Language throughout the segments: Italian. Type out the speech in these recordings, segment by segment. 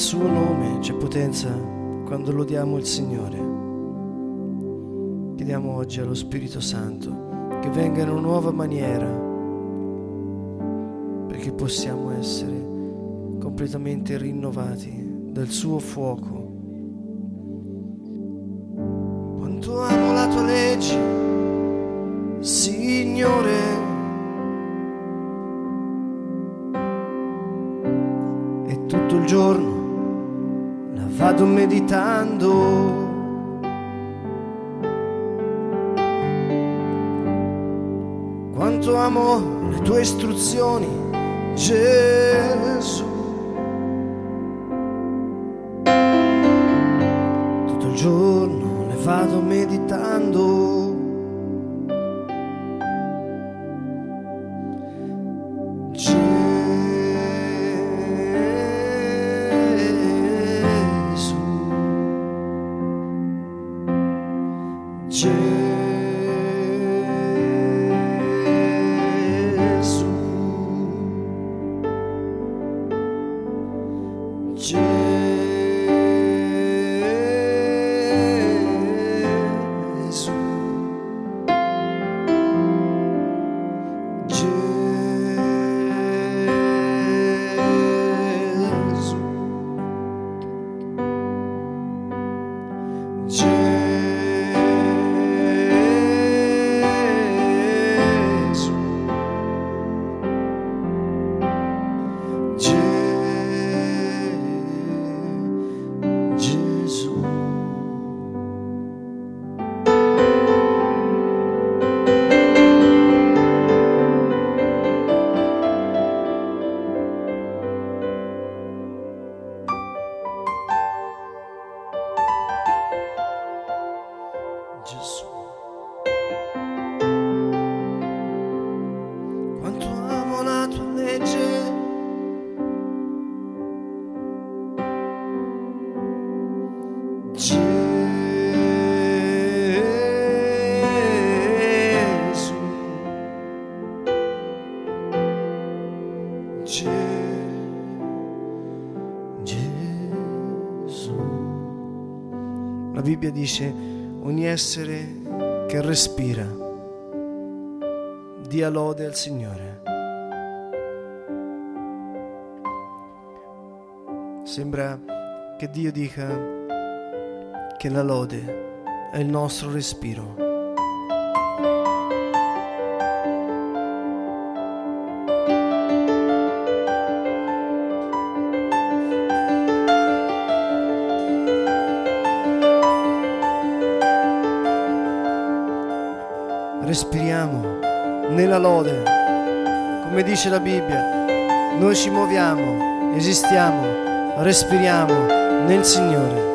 suo nome, c'è potenza quando lodiamo il Signore. Chiediamo oggi allo Spirito Santo che venga in una nuova maniera perché possiamo essere completamente rinnovati dal suo fuoco. Quanto amo la tua legge, Signore. E tutto il giorno vado meditando. Quanto amo le tue istruzioni, Gesù. Tutto il giorno le vado meditando. Bibbia dice ogni essere che respira dia lode al Signore. Sembra che Dio dica che la lode è il nostro respiro. Nella lode, come dice la Bibbia, noi ci muoviamo, esistiamo, respiriamo nel Signore.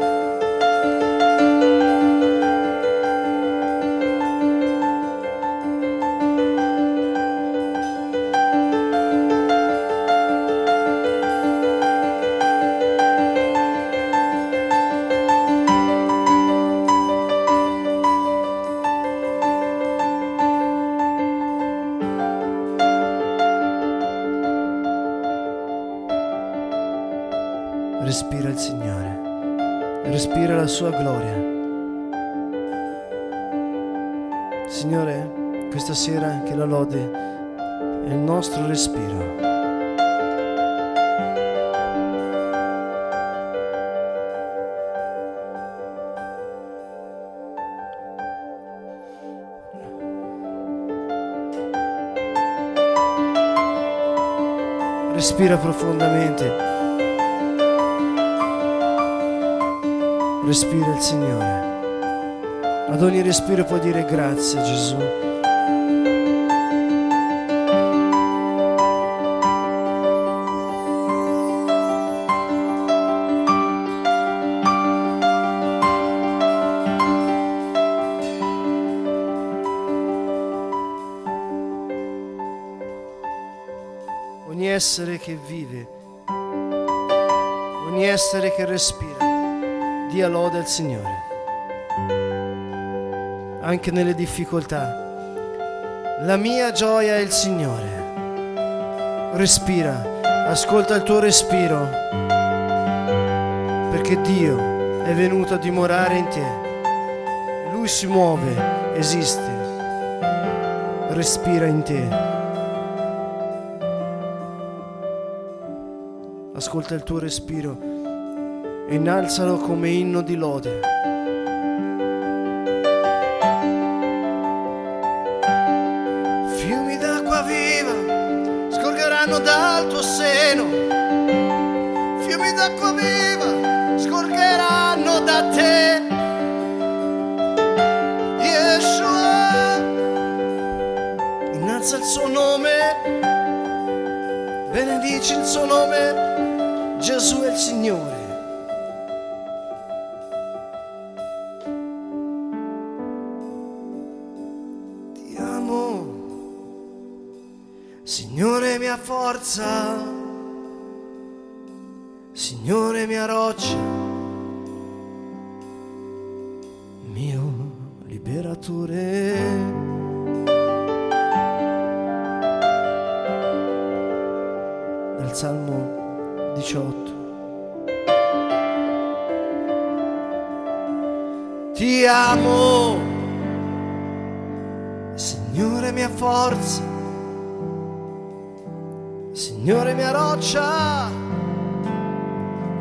Respira profondamente. Respira il Signore. Ad ogni respiro puoi dire grazie Gesù. Essere che vive, ogni essere che respira, dia lode al Signore. Anche nelle difficoltà. La mia gioia è il Signore. Respira, ascolta il tuo respiro, perché Dio è venuto a dimorare in te. Lui si muove, esiste, respira in te. Ascolta il tuo respiro e innalzalo come inno di lode. Fiumi d'acqua viva scorgeranno dal tuo seno, fiumi d'acqua viva scorgeranno da te. Yeshua, innalza il suo nome, benedici il suo nome. Gesù è il Signore. Ti amo, Signore mia forza,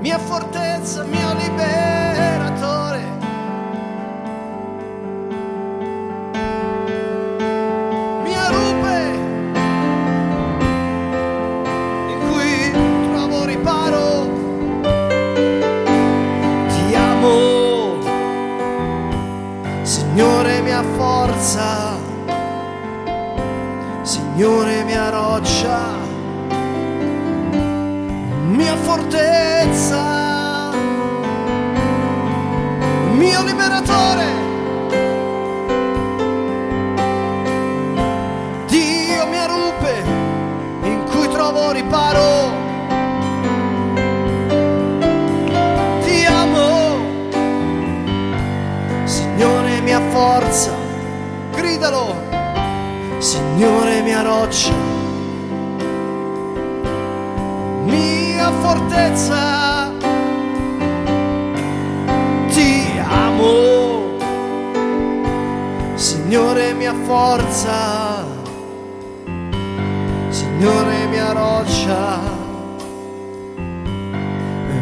mia fortezza, mio liberatore.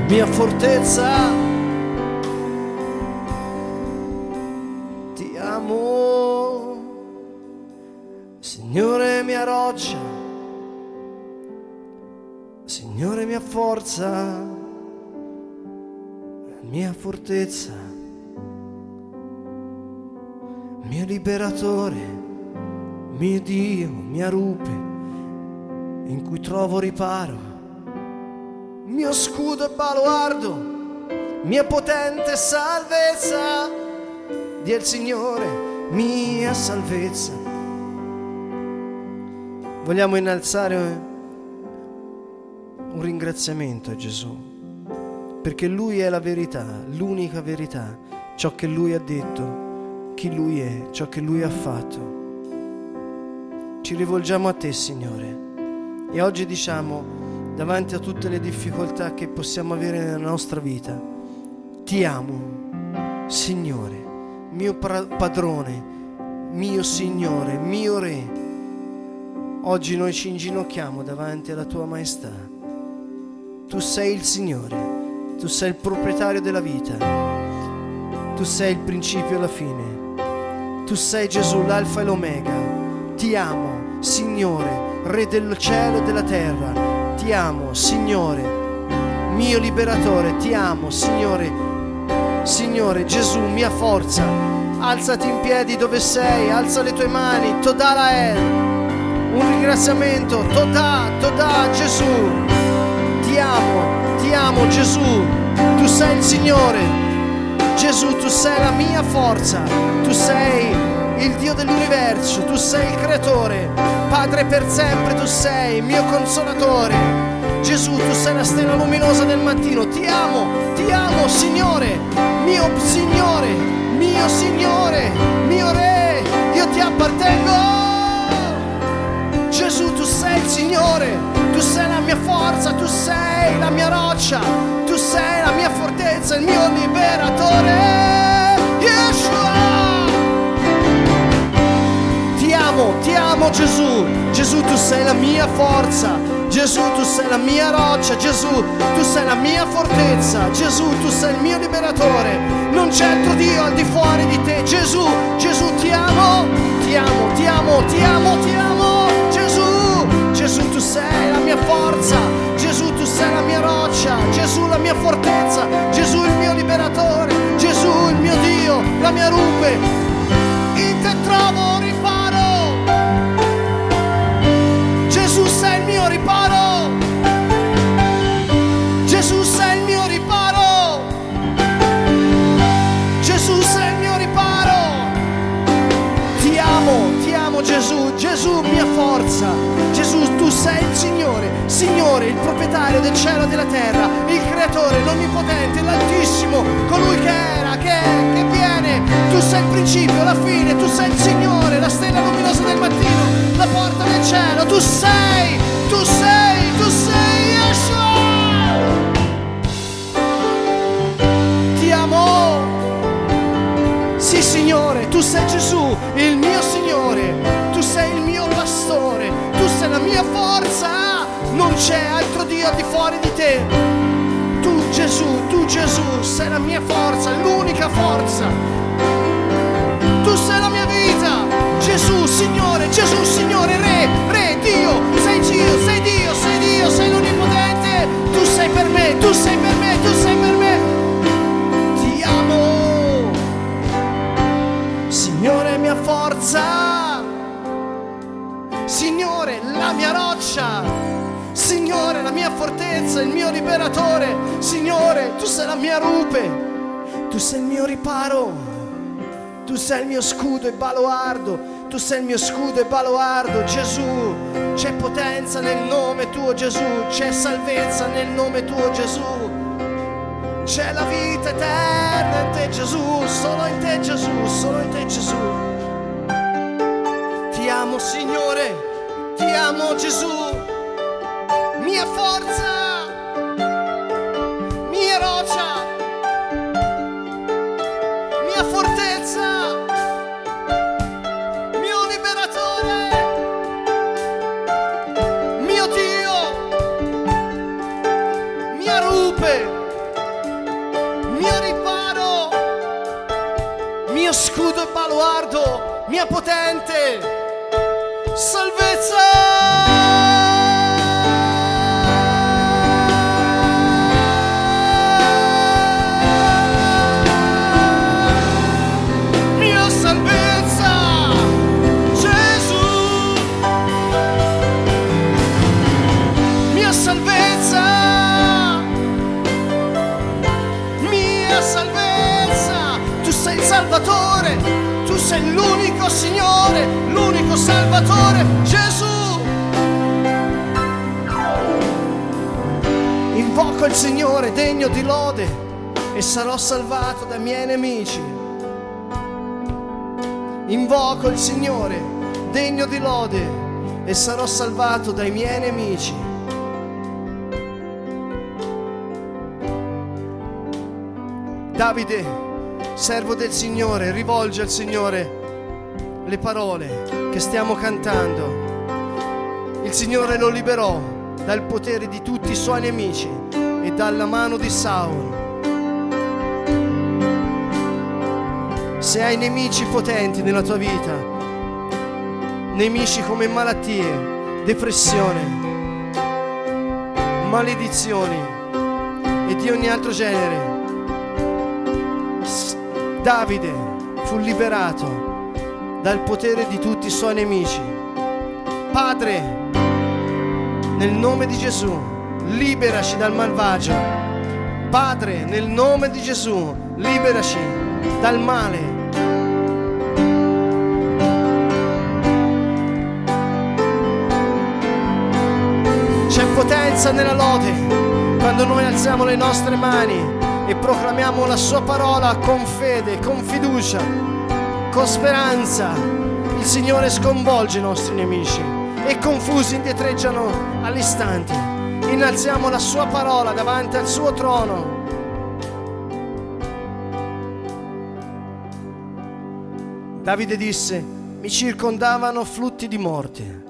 Mia fortezza, ti amo, Signore mia roccia, Signore mia forza, mia fortezza, mio liberatore, mio Dio, mia rupe in cui trovo riparo, mio scudo e baluardo, mia potente salvezza, di il Signore, mia salvezza. Vogliamo innalzare un ringraziamento a Gesù, perché Lui è la verità, l'unica verità, ciò che Lui ha detto, chi Lui è, ciò che Lui ha fatto. Ci rivolgiamo a Te, Signore. E oggi diciamo, davanti a tutte le difficoltà che possiamo avere nella nostra vita, ti amo, Signore, mio padrone, mio Signore, mio Re. Oggi noi ci inginocchiamo davanti alla tua maestà. Tu sei il Signore, tu sei il proprietario della vita, tu sei il principio e la fine, tu sei Gesù, l'alfa e l'omega. Ti amo, Signore, Re del cielo e della terra, ti amo, Signore, mio liberatore, ti amo, Signore, Signore Gesù, mia forza. Alzati in piedi dove sei, alza le tue mani, Todalael. Un ringraziamento, Toda, Toda, Gesù. Ti amo, ti amo Gesù, tu sei il Signore. Gesù, tu sei la mia forza, tu sei il Dio dell'universo, tu sei il creatore. Padre per sempre tu sei, mio consolatore. Gesù, tu sei la stella luminosa del mattino. Ti amo, ti amo, Signore, mio Signore, mio Signore, mio Re. Io ti appartengo. Gesù, tu sei il Signore, tu sei la mia forza, tu sei la mia roccia, tu sei la mia fortezza, il mio liberatore. Yeshua! Amo, ti amo Gesù. Gesù, tu sei la mia forza. Gesù, tu sei la mia roccia. Gesù, tu sei la mia fortezza. Gesù, tu sei il mio liberatore. Non c'è altro Dio al di fuori di te. Gesù, Gesù, ti amo, ti amo, ti amo, ti amo, ti amo. Gesù, Gesù, tu sei la mia forza. Gesù, tu sei la mia roccia. Gesù, la mia fortezza. Gesù, il mio liberatore. Gesù, il mio Dio, la mia rupe. In te trovo riparo. Gesù sei il mio riparo. Gesù sei il mio riparo. Ti amo, ti amo Gesù, Gesù mia forza. Gesù tu sei il Signore, Signore, il proprietario del cielo e della terra, il creatore, l'onnipotente, l'altissimo, colui che era, che è, che viene. Tu sei il principio, la fine, tu sei il Signore, la stella luminosa del mattino, la porta del cielo. Tu sei, sei, tu sei Yeshua. Ti amo. Sì, Signore, tu sei Gesù, il mio Signore, tu sei il mio pastore, tu sei la mia forza, non c'è altro Dio di fuori di te. Tu Gesù, tu Gesù, sei la mia forza, l'unica forza. Tu sei la mia vita, Gesù, Signore, Gesù, Signore, Re, Re, Dio, sei Dio, sei Dio, sei Dio, sei l'Onnipotente, tu sei per me, tu sei per me, tu sei per me. Ti amo. Signore mia forza, Signore la mia roccia, Signore la mia fortezza, il mio liberatore, Signore tu sei la mia rupe, tu sei il mio riparo, tu sei il mio scudo e baluardo, tu sei il mio scudo e baluardo, Gesù, c'è potenza nel nome tuo Gesù, c'è salvezza nel nome tuo Gesù. C'è la vita eterna in te Gesù, solo in te Gesù, solo in te Gesù. Ti amo Signore, ti amo Gesù, mia forza, mia roccia, potente Invoco il Signore degno di lode e sarò salvato dai miei nemici. Invoco il Signore degno di lode e sarò salvato dai miei nemici. Davide, servo del Signore, rivolge al Signore le parole che stiamo cantando. Il Signore lo liberò dal potere di tutti i suoi nemici e dalla mano di Saul. Se hai nemici potenti nella tua vita, nemici come malattie, depressione, maledizioni e di ogni altro genere, Davide fu liberato dal potere di tutti i suoi nemici. Padre, nel nome di Gesù, liberaci dal malvagio. Padre, nel nome di Gesù, liberaci dal male. C'è potenza nella lode quando noi alziamo le nostre mani e proclamiamo la sua parola con fede, con fiducia, con speranza. Il Signore sconvolge i nostri nemici e confusi indietreggiano all'istante. Innalziamo la sua parola davanti al suo trono. Davide disse, mi circondavano flutti di morte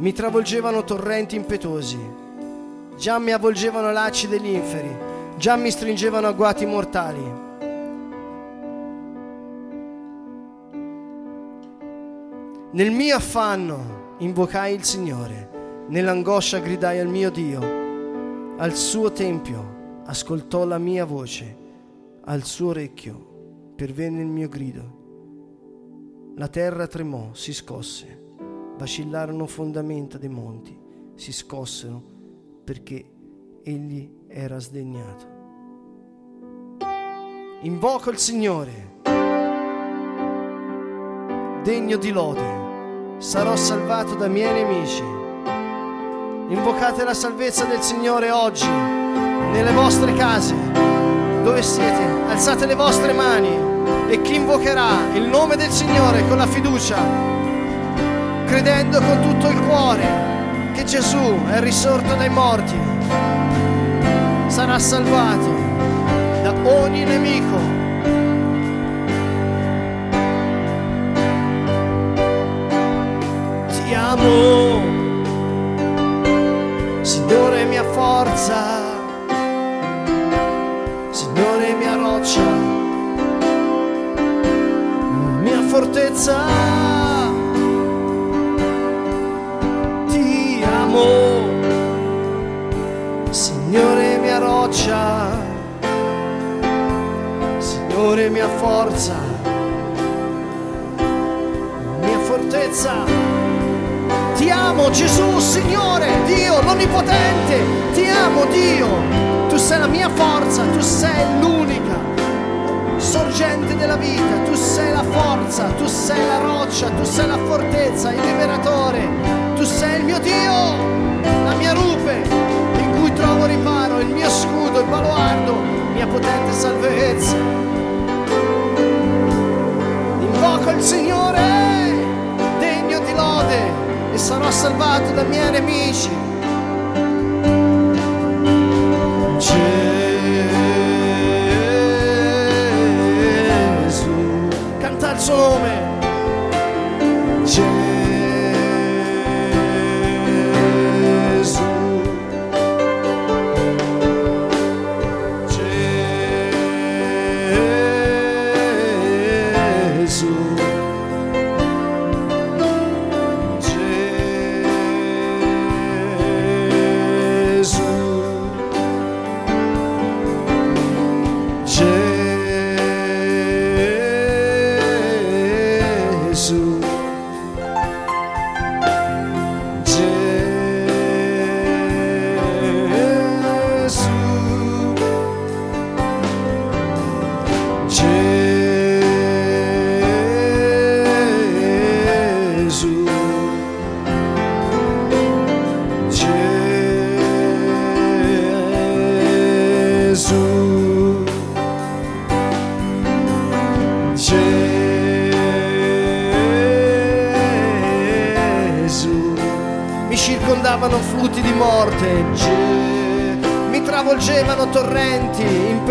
mi travolgevano torrenti impetuosi, già mi avvolgevano lacci degli inferi, già mi stringevano agguati mortali. Nel mio affanno invocai il Signore, nell'angoscia gridai al mio Dio, al suo tempio ascoltò la mia voce, al suo orecchio pervenne il mio grido. La terra tremò, si scosse vacillarono fondamenta dei monti, si scossero perché egli era sdegnato. Invoco il Signore, degno di lode, sarò salvato dai miei nemici. Invocate la salvezza del Signore oggi, nelle vostre case, dove siete, alzate le vostre mani e chi invocherà il nome del Signore con la fiducia credendo con tutto il cuore che Gesù è risorto dai morti, sarà salvato da ogni nemico. Ti amo, forza, Signore mia roccia, mia fortezza. Signore mia roccia, Signore mia forza, mia fortezza. Ti amo Gesù, Signore, Dio l'Onnipotente, ti amo Dio, tu sei la mia forza, tu sei l'unica sorgente della vita, tu sei la forza, tu sei la roccia, tu sei la fortezza, il liberatore, tu sei il mio Dio, la mia rupe, trovo riparo, il mio scudo, il baluardo, mia potente salvezza. Invoco il Signore, degno di lode, sarò salvato dai miei nemici.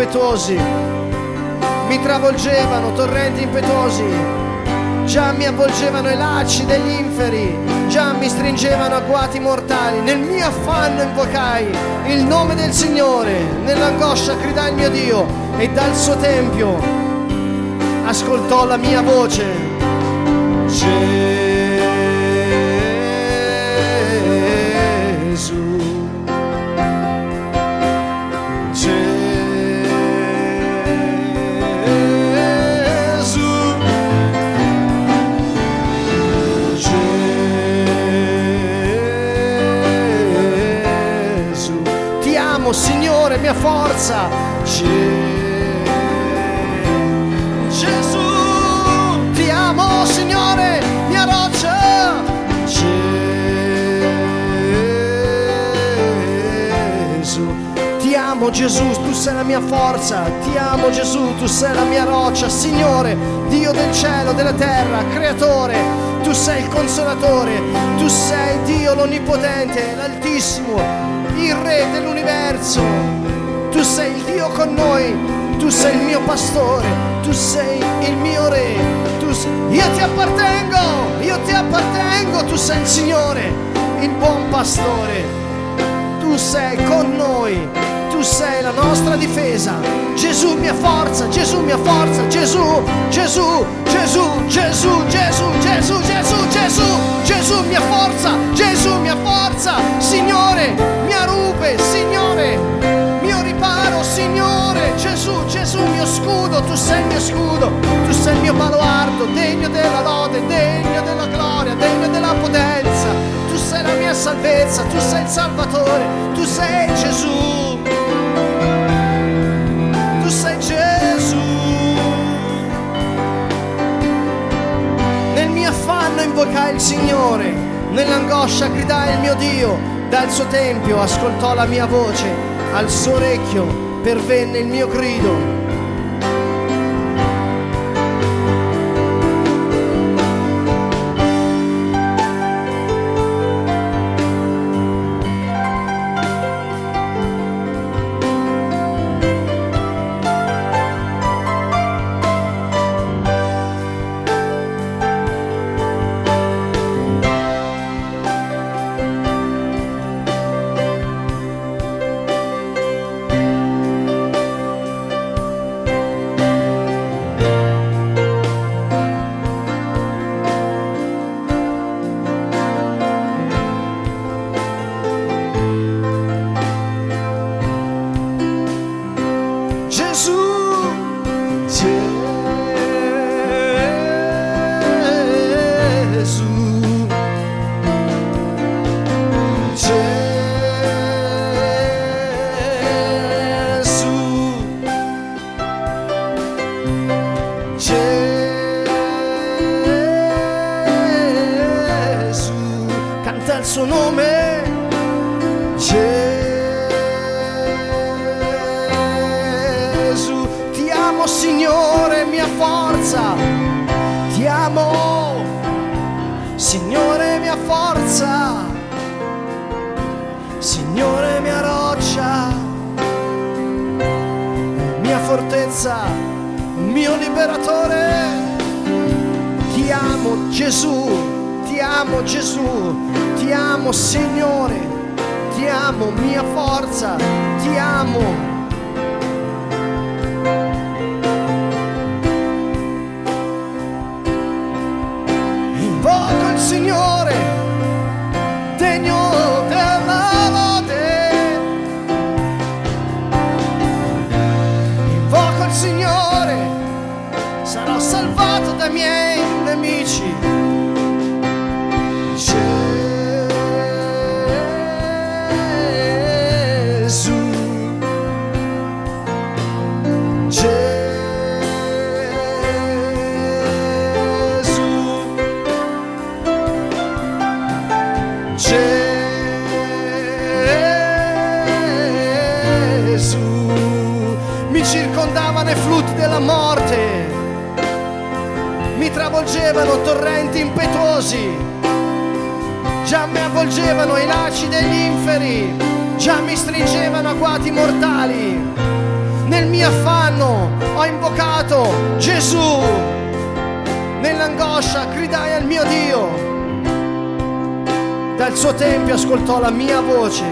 Impetuosi, mi travolgevano torrenti impetuosi, già mi avvolgevano i lacci degli inferi, già mi stringevano agguati mortali. Nel mio affanno invocai il nome del Signore, nell'angoscia gridai il mio Dio e dal suo tempio ascoltò la mia voce. Gesù. calore, mia forza. Gesù, ti amo Signore, mia roccia. Gesù, ti amo Gesù, tu sei la mia forza. Ti amo Gesù, tu sei la mia roccia. Signore, Dio del cielo, della terra, creatore tu sei il consolatore, tu sei Dio l'Onnipotente, l'Altissimo, il Re dell'universo, tu sei il Dio con noi, tu sei il mio pastore, tu sei il mio Re, tu sei... io ti appartengo, io ti appartengo, tu sei il Signore, il buon pastore. Tu sei con noi, tu sei la nostra difesa. Gesù mia forza, Gesù mia forza, Gesù, Gesù, Gesù, Gesù, Gesù, Gesù, Gesù, Gesù, Gesù mia forza, Gesù mia forza, Signore, mia rupe, Signore, mio riparo, Signore, Gesù, Gesù mio scudo, tu sei il mio scudo, tu sei il mio baluardo, degno della lode, degno della gloria, degno della potenza sei la mia salvezza, tu sei il Salvatore, tu sei Gesù. Affanno invocai il Signore, nell'angoscia gridai il mio Dio, dal suo tempio ascoltò la mia voce, al suo orecchio pervenne il mio grido Signore mia forza, Signore mia roccia, mia fortezza, mio liberatore. Ti amo Gesù, ti amo Gesù, ti amo Signore, ti amo mia forza, ti amo. avvolgevano torrenti impetuosi, già mi avvolgevano i lacci degli inferi, già mi stringevano agguati mortali. Nel mio affanno ho invocato Gesù, nell'angoscia gridai al mio Dio, dal suo tempio ascoltò la mia voce.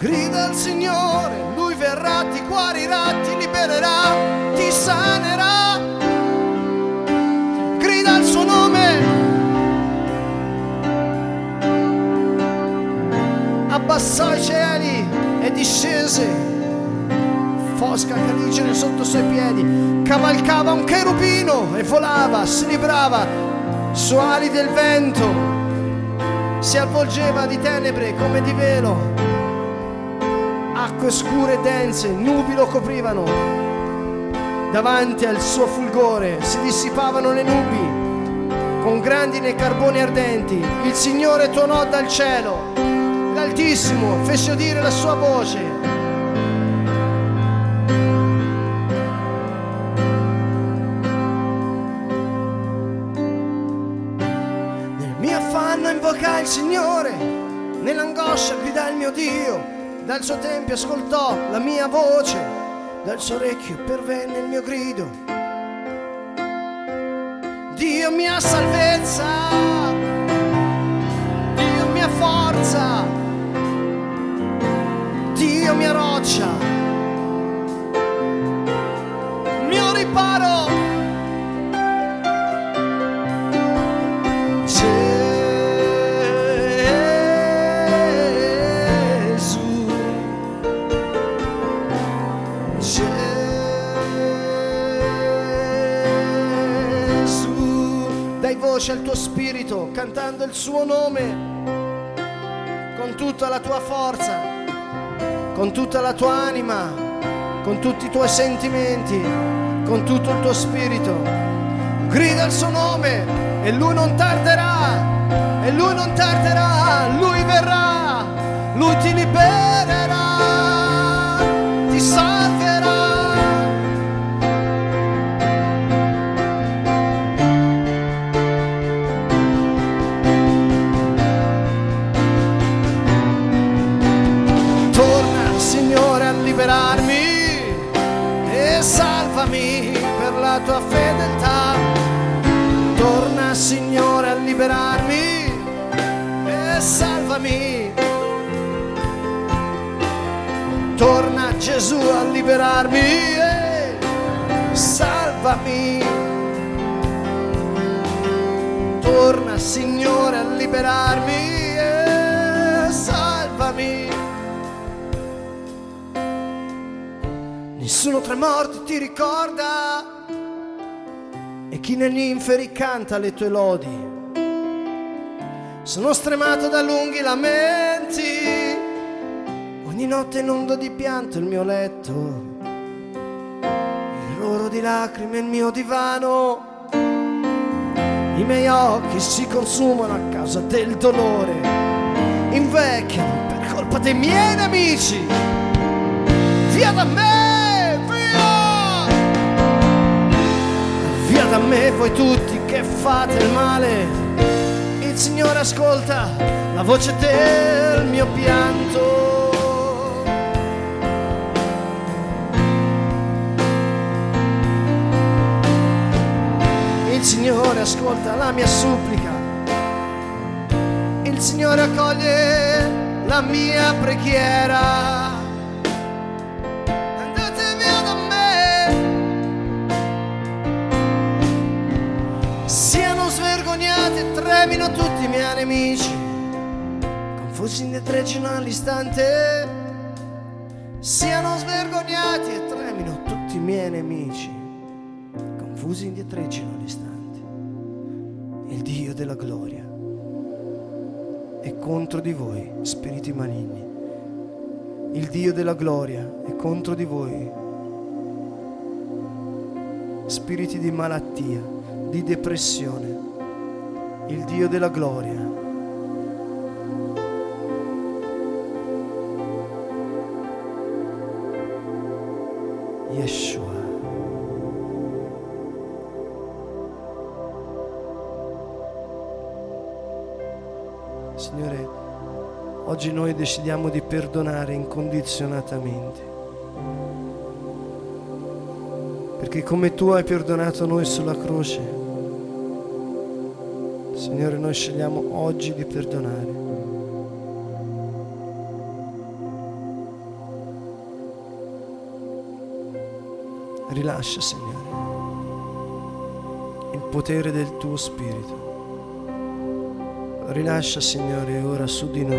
Grida al Signore, Lui verrà, ti guarirà, ti libererà, ti sanerà. Grida al suo nome. Abbassò i cieli e discese fosca caligine sotto i suoi piedi, cavalcava un cherubino e volava, si librava su ali del vento, si avvolgeva di tenebre come di velo, acque scure e dense, nubi lo coprivano, davanti al suo fulgore si dissipavano le nubi, con grandine e carboni ardenti, il Signore tuonò dal cielo, l'Altissimo fece udire la sua voce. Il Signore, nell'angoscia grida il mio Dio, dal suo tempio ascoltò la mia voce, dal suo orecchio pervenne il mio grido. Dio mia salvezza, voce al tuo spirito, cantando il suo nome con tutta la tua forza, con tutta la tua anima, con tutti i tuoi sentimenti, con tutto il tuo spirito. Grida il suo nome e lui non tarderà, e lui non tarderà, lui verrà, lui ti libererà, ti salverà. Signore a liberarmi e salvami. Torna Gesù a liberarmi e salvami. Torna Signore a liberarmi e salvami. Nessuno tra morti ti ricorda e chi negli inferi canta le tue lodi. Sono stremato da lunghi lamenti, ogni notte inundo di pianto il mio letto, il loro di lacrime il mio divano, i miei occhi si consumano a causa del dolore, invecchiano per colpa dei miei nemici, via da me! Da me voi tutti che fate il male. Il Signore ascolta la voce del mio pianto. Il Signore ascolta la mia supplica. Il Signore accoglie la mia preghiera. Tremino tutti i miei nemici, confusi indietreggino all'istante, siano svergognati e tremino tutti i miei nemici, confusi indietreggino all'istante. Il Dio della gloria è contro di voi, spiriti maligni. Il Dio della gloria è contro di voi, spiriti di malattia, di depressione il Dio della gloria. Yeshua. Signore, oggi noi decidiamo di perdonare incondizionatamente. Perché come tu hai perdonato noi sulla croce, Signore, noi scegliamo oggi di perdonare. Rilascia, Signore, il potere del tuo Spirito. Rilascia, Signore, ora su di noi.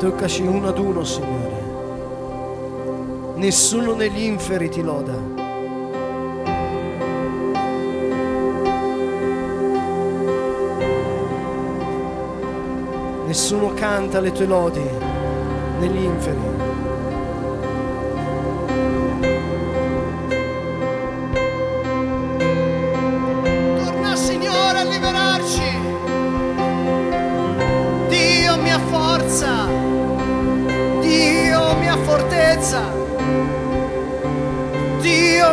Toccaci uno ad uno, Signore. Nessuno negli inferi ti loda. Nessuno canta le tue lodi negli inferi.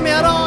Dio mia roccia.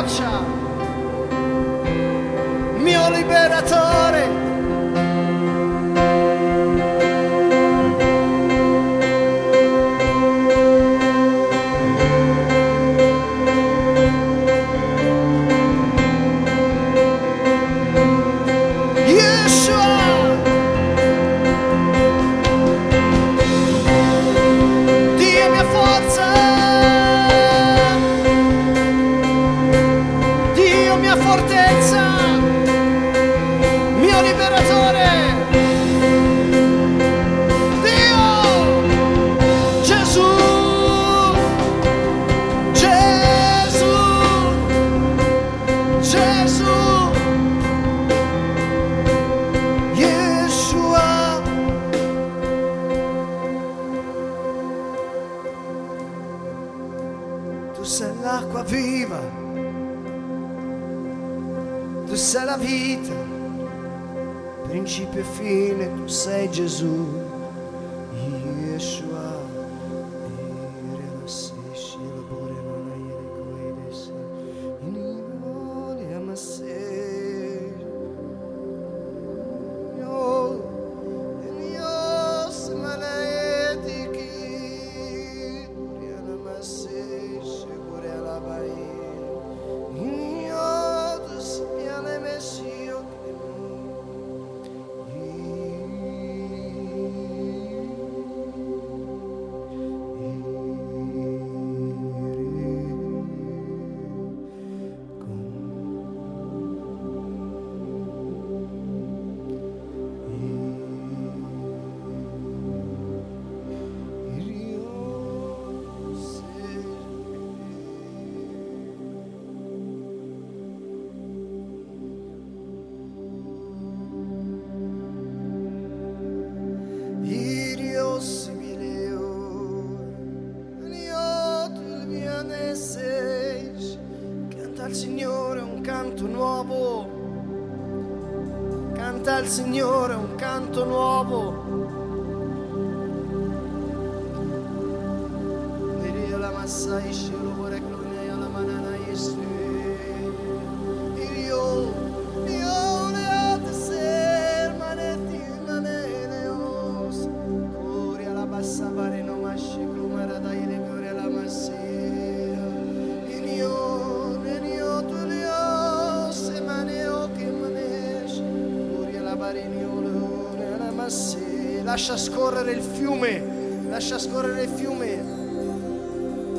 Lascia scorrere il fiume, lascia scorrere il fiume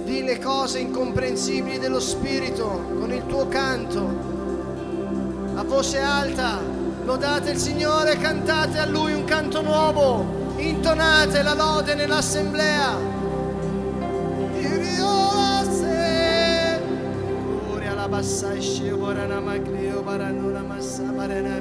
di le cose incomprensibili dello Spirito con il tuo canto. A voce alta, lodate il Signore, cantate a Lui un canto nuovo, intonate la lode nell'assemblea. Iriose, Curia la bassa esce, borana maglio, baranuna massa, barana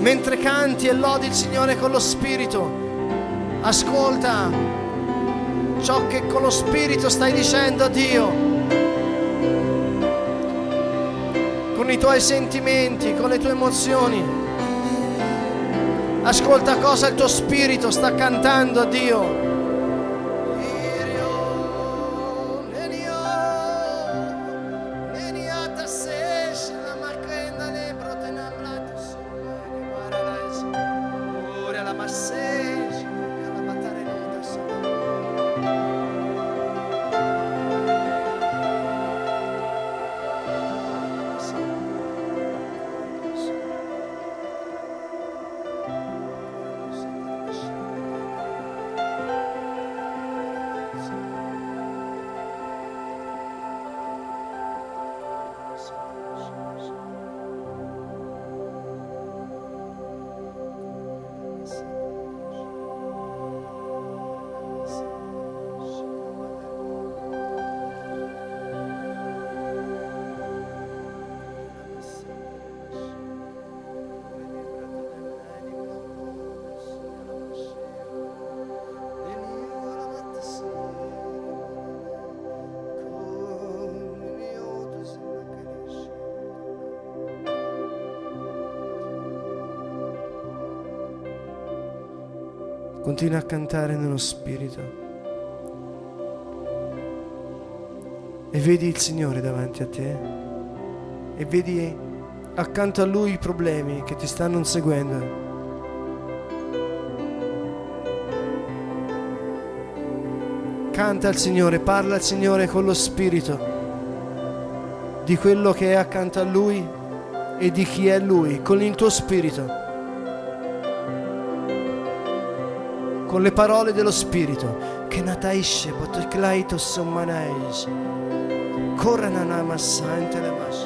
Mentre canti e lodi il Signore con lo Spirito, ascolta ciò che con lo Spirito stai dicendo a Dio. Con i tuoi sentimenti, con le tue emozioni. Ascolta cosa il tuo Spirito sta cantando a Dio. Continua a cantare nello Spirito. E vedi il Signore davanti a te. E vedi accanto a Lui i problemi che ti stanno inseguendo. Canta al Signore, parla al Signore con lo Spirito di quello che è accanto a Lui e di chi è Lui, con il tuo Spirito. Con le parole dello Spirito. Che nataisce, potoklaito sommanais. Corranana massante le masse.